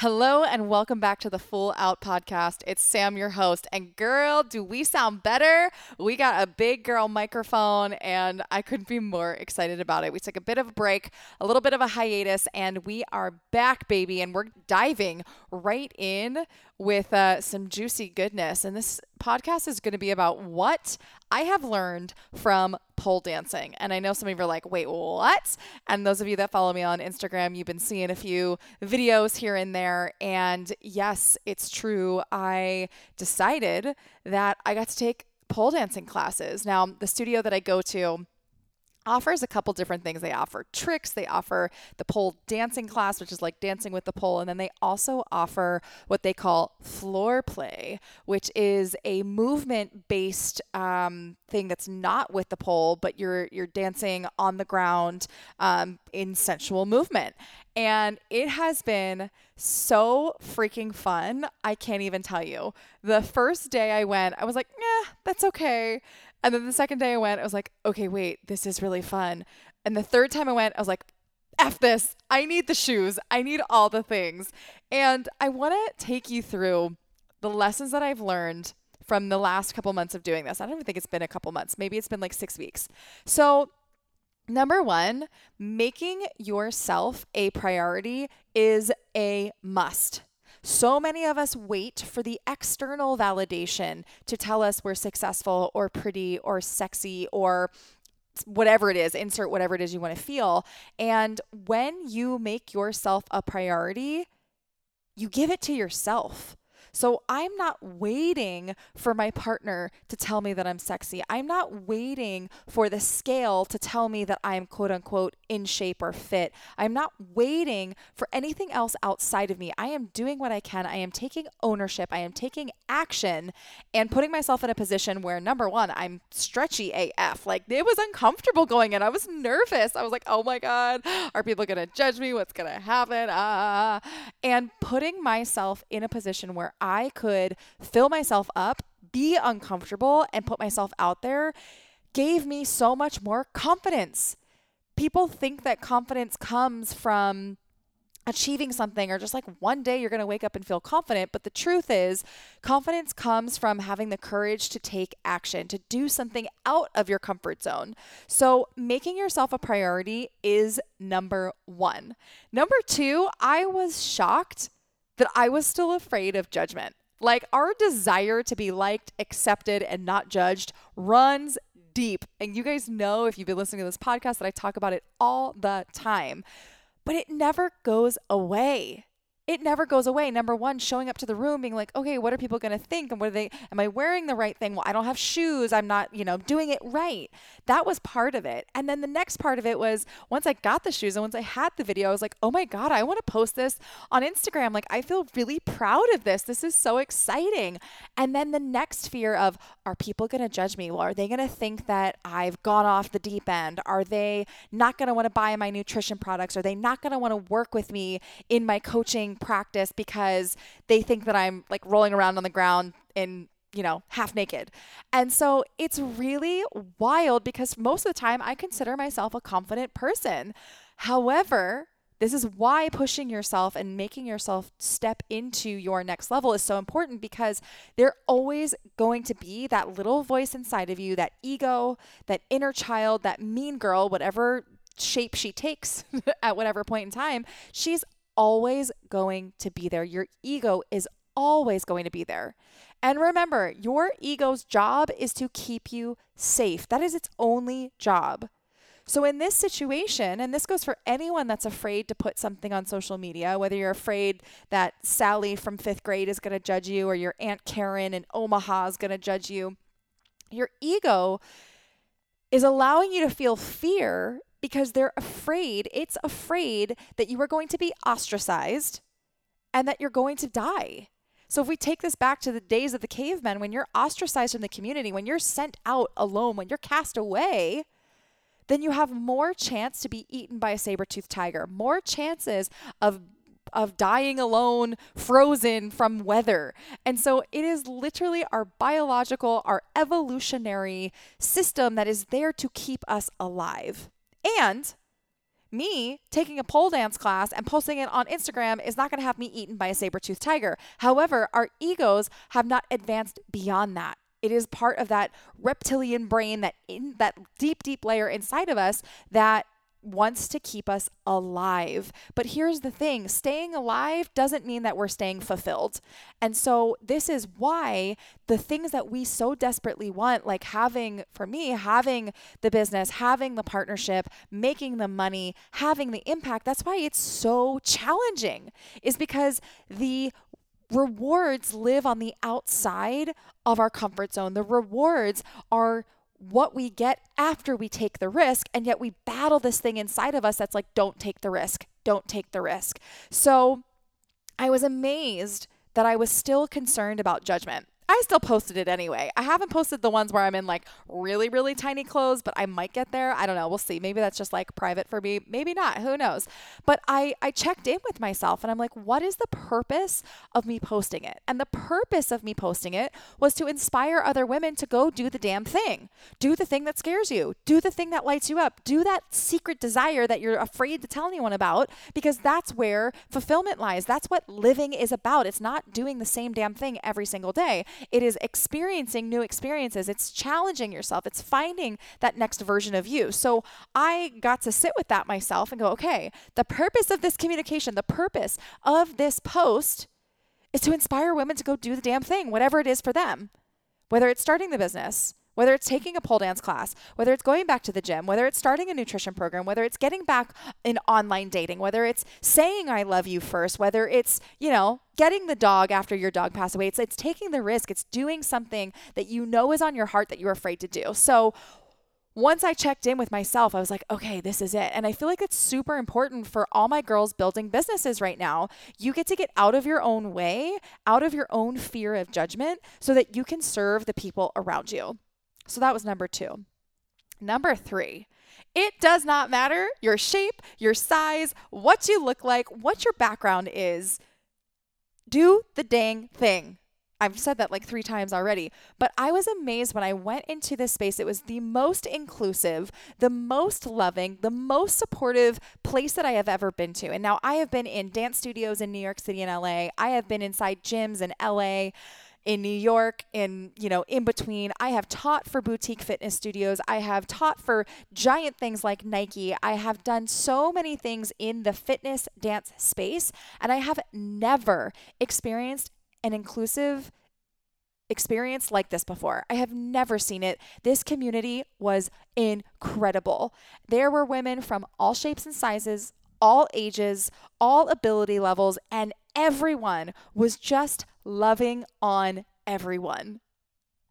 Hello and welcome back to the Full Out Podcast. It's Sam, your host. And girl, do we sound better? We got a big girl microphone and I couldn't be more excited about it. We took a bit of a break, a little bit of a hiatus, and we are back, baby. And we're diving right in with uh, some juicy goodness. And this podcast is going to be about what I have learned from pole dancing. And I know some of you are like, wait, what? And those of you that follow me on Instagram, you've been seeing a few videos here and there. And yes, it's true. I decided that I got to take pole dancing classes. Now, the studio that I go to, offers a couple different things. They offer tricks, they offer the pole dancing class, which is like dancing with the pole, and then they also offer what they call floor play, which is a movement based um, thing that's not with the pole, but you're you're dancing on the ground um, in sensual movement. And it has been so freaking fun. I can't even tell you. The first day I went, I was like, yeah, that's okay. And then the second day I went, I was like, okay, wait, this is really fun. And the third time I went, I was like, F this. I need the shoes. I need all the things. And I want to take you through the lessons that I've learned from the last couple months of doing this. I don't even think it's been a couple months. Maybe it's been like six weeks. So, number one, making yourself a priority is a must. So many of us wait for the external validation to tell us we're successful or pretty or sexy or whatever it is, insert whatever it is you want to feel. And when you make yourself a priority, you give it to yourself. So I'm not waiting for my partner to tell me that I'm sexy. I'm not waiting for the scale to tell me that I'm quote unquote in shape or fit. I'm not waiting for anything else outside of me. I am doing what I can. I am taking ownership. I am taking action and putting myself in a position where number one, I'm stretchy AF. Like it was uncomfortable going in. I was nervous. I was like, oh my God, are people going to judge me? What's going to happen? Ah, ah, ah, ah. And putting myself in a position where I could fill myself up, be uncomfortable, and put myself out there gave me so much more confidence. People think that confidence comes from achieving something or just like one day you're going to wake up and feel confident. But the truth is, confidence comes from having the courage to take action, to do something out of your comfort zone. So, making yourself a priority is number one. Number two, I was shocked that I was still afraid of judgment. Like our desire to be liked, accepted, and not judged runs deep. And you guys know if you've been listening to this podcast that I talk about it all the time, but it never goes away it never goes away. Number one, showing up to the room being like, okay, what are people going to think? And what are they, am I wearing the right thing? Well, I don't have shoes. I'm not, you know, doing it right. That was part of it. And then the next part of it was once I got the shoes and once I had the video, I was like, oh my God, I want to post this on Instagram. Like, I feel really proud of this. This is so exciting. And then the next fear of, are people going to judge me? Well, are they going to think that I've gone off the deep end? Are they not going to want to buy my nutrition products? Are they not going to want to work with me in my coaching practice because they think that I'm like rolling around on the ground in you know, half naked. And so it's really wild because most of the time I consider myself a confident person. However, this is why pushing yourself and making yourself step into your next level is so important because there's always going to be that little voice inside of you, that ego, that inner child, that mean girl, whatever shape she takes at whatever point in time. She's always going to be there. Your ego is always going to be there. And remember, your ego's job is to keep you safe. That is its only job. So, in this situation, and this goes for anyone that's afraid to put something on social media, whether you're afraid that Sally from fifth grade is going to judge you or your Aunt Karen in Omaha is going to judge you, your ego is allowing you to feel fear because they're afraid, it's afraid that you are going to be ostracized and that you're going to die. So if we take this back to the days of the cavemen, when you're ostracized from the community, when you're sent out alone, when you're cast away, then you have more chance to be eaten by a saber-toothed tiger, more chances of of dying alone, frozen from weather. And so it is literally our biological, our evolutionary system that is there to keep us alive. And me taking a pole dance class and posting it on Instagram is not going to have me eaten by a saber toothed tiger. However, our egos have not advanced beyond that. It is part of that reptilian brain that in that deep deep layer inside of us that wants to keep us alive. But here's the thing staying alive doesn't mean that we're staying fulfilled. And so, this is why the things that we so desperately want, like having, for me, having the business, having the partnership, making the money, having the impact, that's why it's so challenging, is because the rewards live on the outside of our comfort zone. The rewards are what we get after we take the risk. And yet we battle this thing inside of us that's like, don't take the risk, don't take the risk. So I was amazed that I was still concerned about judgment. I still posted it anyway. I haven't posted the ones where I'm in like really, really tiny clothes, but I might get there. I don't know. We'll see. Maybe that's just like private for me. Maybe not. Who knows? But I, I checked in with myself and I'm like, what is the purpose of me posting it? And the purpose of me posting it was to inspire other women to go do the damn thing. Do the thing that scares you. Do the thing that lights you up. Do that secret desire that you're afraid to tell anyone about because that's where fulfillment lies. That's what living is about. It's not doing the same damn thing every single day. It is experiencing new experiences. It's challenging yourself. It's finding that next version of you. So I got to sit with that myself and go, okay, the purpose of this communication, the purpose of this post is to inspire women to go do the damn thing, whatever it is for them, whether it's starting the business, whether it's taking a pole dance class, whether it's going back to the gym, whether it's starting a nutrition program, whether it's getting back in online dating, whether it's saying I love you first, whether it's, you know, getting the dog after your dog passed away. It's it's taking the risk. It's doing something that you know is on your heart that you're afraid to do. So once I checked in with myself, I was like, okay, this is it. And I feel like it's super important for all my girls building businesses right now. You get to get out of your own way, out of your own fear of judgment, so that you can serve the people around you. So that was number two. Number three, it does not matter your shape, your size, what you look like, what your background is. Do the dang thing. I've said that like three times already, but I was amazed when I went into this space. It was the most inclusive, the most loving, the most supportive place that I have ever been to. And now I have been in dance studios in New York City and LA, I have been inside gyms in LA in New York, in, you know, in between. I have taught for boutique fitness studios. I have taught for giant things like Nike. I have done so many things in the fitness dance space, and I have never experienced an inclusive experience like this before. I have never seen it. This community was incredible. There were women from all shapes and sizes, all ages, all ability levels, and everyone was just loving on everyone.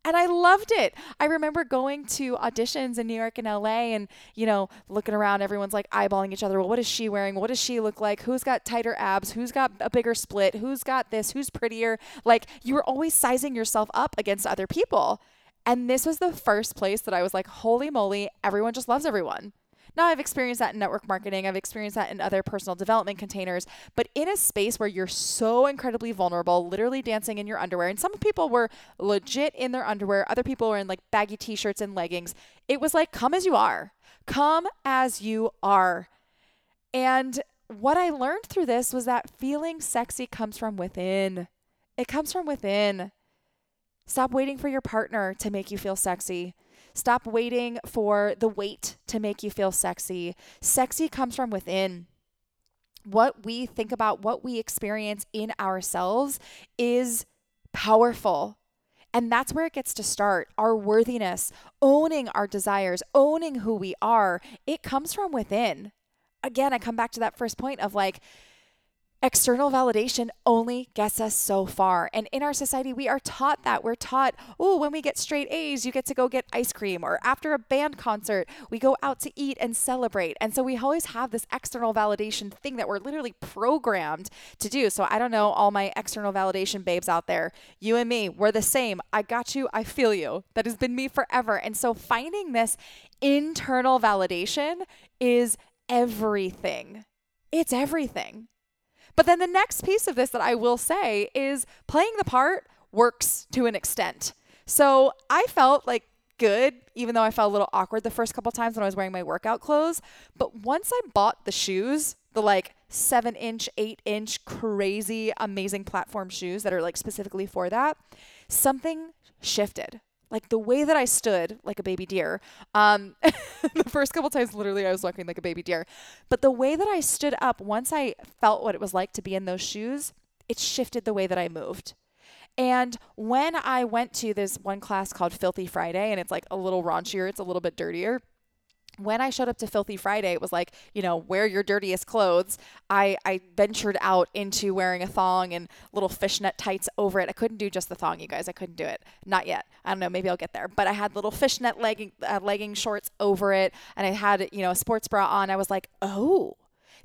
And I loved it. I remember going to auditions in New York and LA and, you know, looking around, everyone's like eyeballing each other. Well, what is she wearing? What does she look like? Who's got tighter abs? Who's got a bigger split? Who's got this? Who's prettier? Like, you were always sizing yourself up against other people. And this was the first place that I was like, holy moly, everyone just loves everyone. Now, I've experienced that in network marketing, I've experienced that in other personal development containers, but in a space where you're so incredibly vulnerable, literally dancing in your underwear, and some people were legit in their underwear, other people were in like baggy t shirts and leggings. It was like, come as you are, come as you are. And what I learned through this was that feeling sexy comes from within. It comes from within. Stop waiting for your partner to make you feel sexy. Stop waiting for the weight to make you feel sexy. Sexy comes from within. What we think about, what we experience in ourselves is powerful. And that's where it gets to start. Our worthiness, owning our desires, owning who we are, it comes from within. Again, I come back to that first point of like, external validation only gets us so far. And in our society, we are taught that. We're taught, oh, when we get straight A's, you get to go get ice cream. Or after a band concert, we go out to eat and celebrate. And so we always have this external validation thing that we're literally programmed to do. So I don't know, all my external validation babes out there, you and me, we're the same. I got you. I feel you. That has been me forever. And so finding this internal validation is everything. It's everything. But then the next piece of this that I will say is playing the part works to an extent. So I felt like good, even though I felt a little awkward the first couple times when I was wearing my workout clothes. But once I bought the shoes, the like seven inch, eight inch, crazy, amazing platform shoes that are like specifically for that, something shifted. Like the way that I stood like a baby deer. Um, the first couple times, literally, I was walking like a baby deer. But the way that I stood up, once I felt what it was like to be in those shoes, it shifted the way that I moved. And when I went to this one class called Filthy Friday, and it's like a little raunchier, it's a little bit dirtier when I showed up to Filthy Friday, it was like, you know, wear your dirtiest clothes. I, I ventured out into wearing a thong and little fishnet tights over it. I couldn't do just the thong, you guys. I couldn't do it. Not yet. I don't know. Maybe I'll get there. But I had little fishnet legging, uh, legging shorts over it. And I had, you know, a sports bra on. I was like, oh,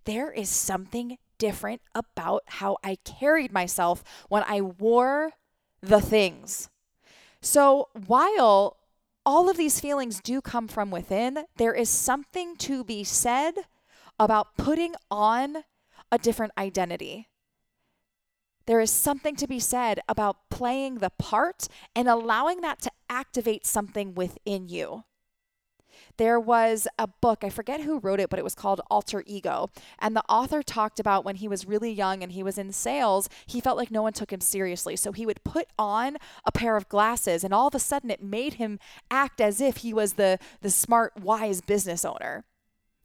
there is something different about how I carried myself when I wore the things. So while all of these feelings do come from within, there is something to be said about putting on a different identity. There is something to be said about playing the part and allowing that to activate something within you there was a book, I forget who wrote it, but it was called Alter Ego. And the author talked about when he was really young and he was in sales, he felt like no one took him seriously. So he would put on a pair of glasses and all of a sudden it made him act as if he was the, the smart, wise business owner.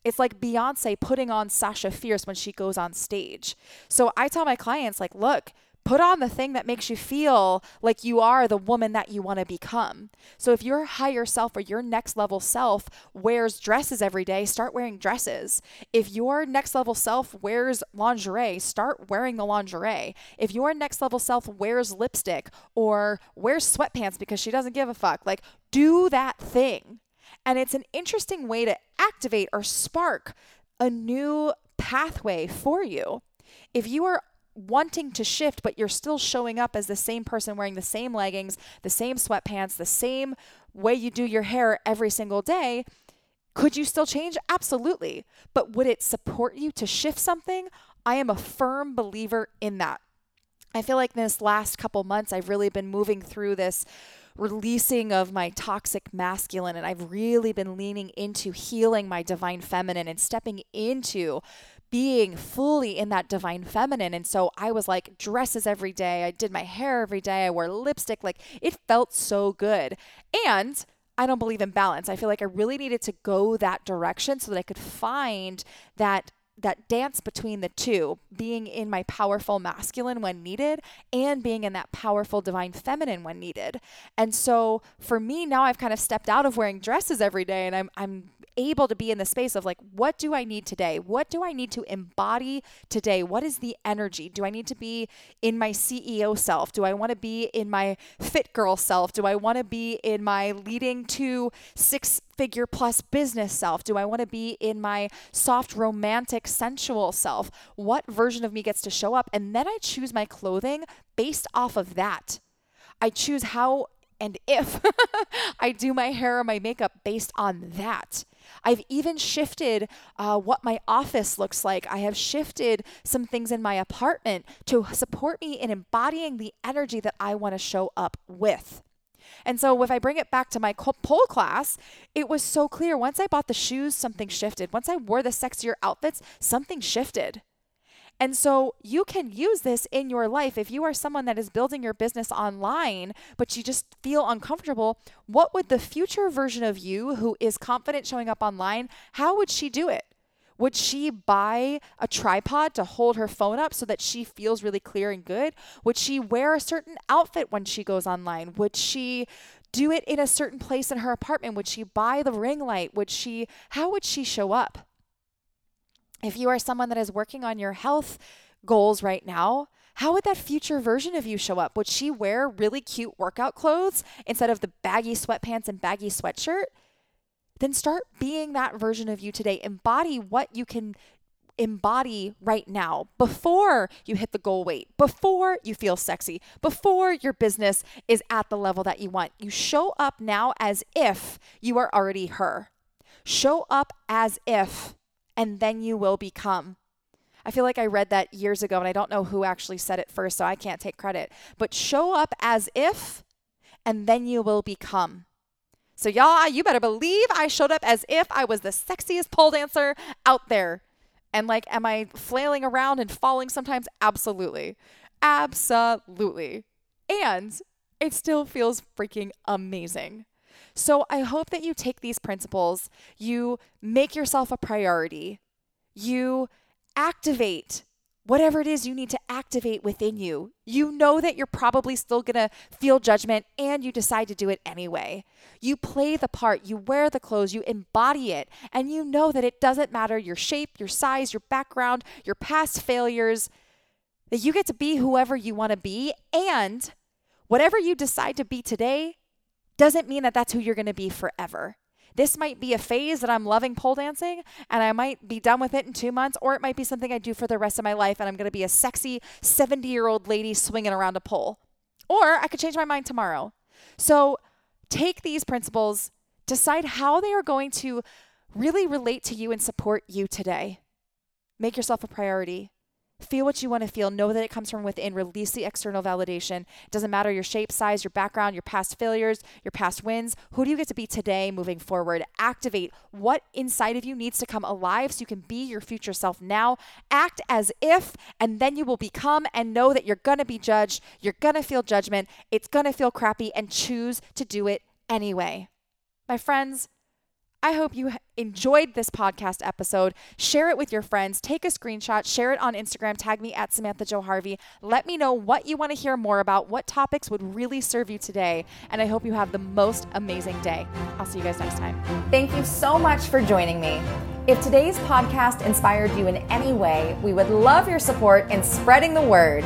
It's like Beyonce putting on Sasha Fierce when she goes on stage. So I tell my clients, like, look, Put on the thing that makes you feel like you are the woman that you want to become. So if your higher self or your next level self wears dresses every day, start wearing dresses. If your next level self wears lingerie, start wearing the lingerie. If your next level self wears lipstick or wears sweatpants because she doesn't give a fuck, like do that thing. And it's an interesting way to activate or spark a new pathway for you. If you are wanting to shift, but you're still showing up as the same person wearing the same leggings, the same sweatpants, the same way you do your hair every single day, could you still change? Absolutely. But would it support you to shift something? I am a firm believer in that. I feel like this last couple months, I've really been moving through this releasing of my toxic masculine, and I've really been leaning into healing my divine feminine and stepping into being fully in that divine feminine. And so I was like dresses every day. I did my hair every day. I wore lipstick. Like it felt so good. And I don't believe in balance. I feel like I really needed to go that direction so that I could find that that dance between the two, being in my powerful masculine when needed and being in that powerful divine feminine when needed. And so for me now I've kind of stepped out of wearing dresses every day and I'm I'm able to be in the space of like, what do I need today? What do I need to embody today? What is the energy? Do I need to be in my CEO self? Do I want to be in my fit girl self? Do I want to be in my leading to six figure plus business self? Do I want to be in my soft, romantic, sensual self? What version of me gets to show up? And then I choose my clothing based off of that. I choose how and if I do my hair or my makeup based on that. I've even shifted uh, what my office looks like. I have shifted some things in my apartment to support me in embodying the energy that I want to show up with. And so, if I bring it back to my pole class, it was so clear. Once I bought the shoes, something shifted. Once I wore the sexier outfits, something shifted. And so you can use this in your life. If you are someone that is building your business online, but you just feel uncomfortable, what would the future version of you who is confident showing up online, how would she do it? Would she buy a tripod to hold her phone up so that she feels really clear and good? Would she wear a certain outfit when she goes online? Would she do it in a certain place in her apartment? Would she buy the ring light? Would she, how would she show up? If you are someone that is working on your health goals right now, how would that future version of you show up? Would she wear really cute workout clothes instead of the baggy sweatpants and baggy sweatshirt? Then start being that version of you today. Embody what you can embody right now before you hit the goal weight, before you feel sexy, before your business is at the level that you want. You show up now as if you are already her. Show up as if and then you will become. I feel like I read that years ago and I don't know who actually said it first, so I can't take credit. But show up as if, and then you will become. So, y'all, you better believe I showed up as if I was the sexiest pole dancer out there. And like, am I flailing around and falling sometimes? Absolutely. Absolutely. And it still feels freaking amazing. So I hope that you take these principles, you make yourself a priority, you activate whatever it is you need to activate within you. You know that you're probably still going to feel judgment and you decide to do it anyway. You play the part, you wear the clothes, you embody it, and you know that it doesn't matter your shape, your size, your background, your past failures, that you get to be whoever you want to be. And whatever you decide to be today doesn't mean that that's who you're going to be forever. This might be a phase that I'm loving pole dancing and I might be done with it in two months, or it might be something I do for the rest of my life and I'm going to be a sexy 70 year old lady swinging around a pole. Or I could change my mind tomorrow. So take these principles, decide how they are going to really relate to you and support you today. Make yourself a priority. Feel what you want to feel. Know that it comes from within. Release the external validation. It doesn't matter your shape, size, your background, your past failures, your past wins. Who do you get to be today moving forward? Activate what inside of you needs to come alive so you can be your future self now. Act as if, and then you will become and know that you're going to be judged. You're going to feel judgment. It's going to feel crappy and choose to do it anyway. My friends, I hope you enjoyed this podcast episode. Share it with your friends. Take a screenshot, share it on Instagram, tag me at Samantha Jo Harvey. Let me know what you want to hear more about, what topics would really serve you today. And I hope you have the most amazing day. I'll see you guys next time. Thank you so much for joining me. If today's podcast inspired you in any way, we would love your support in spreading the word.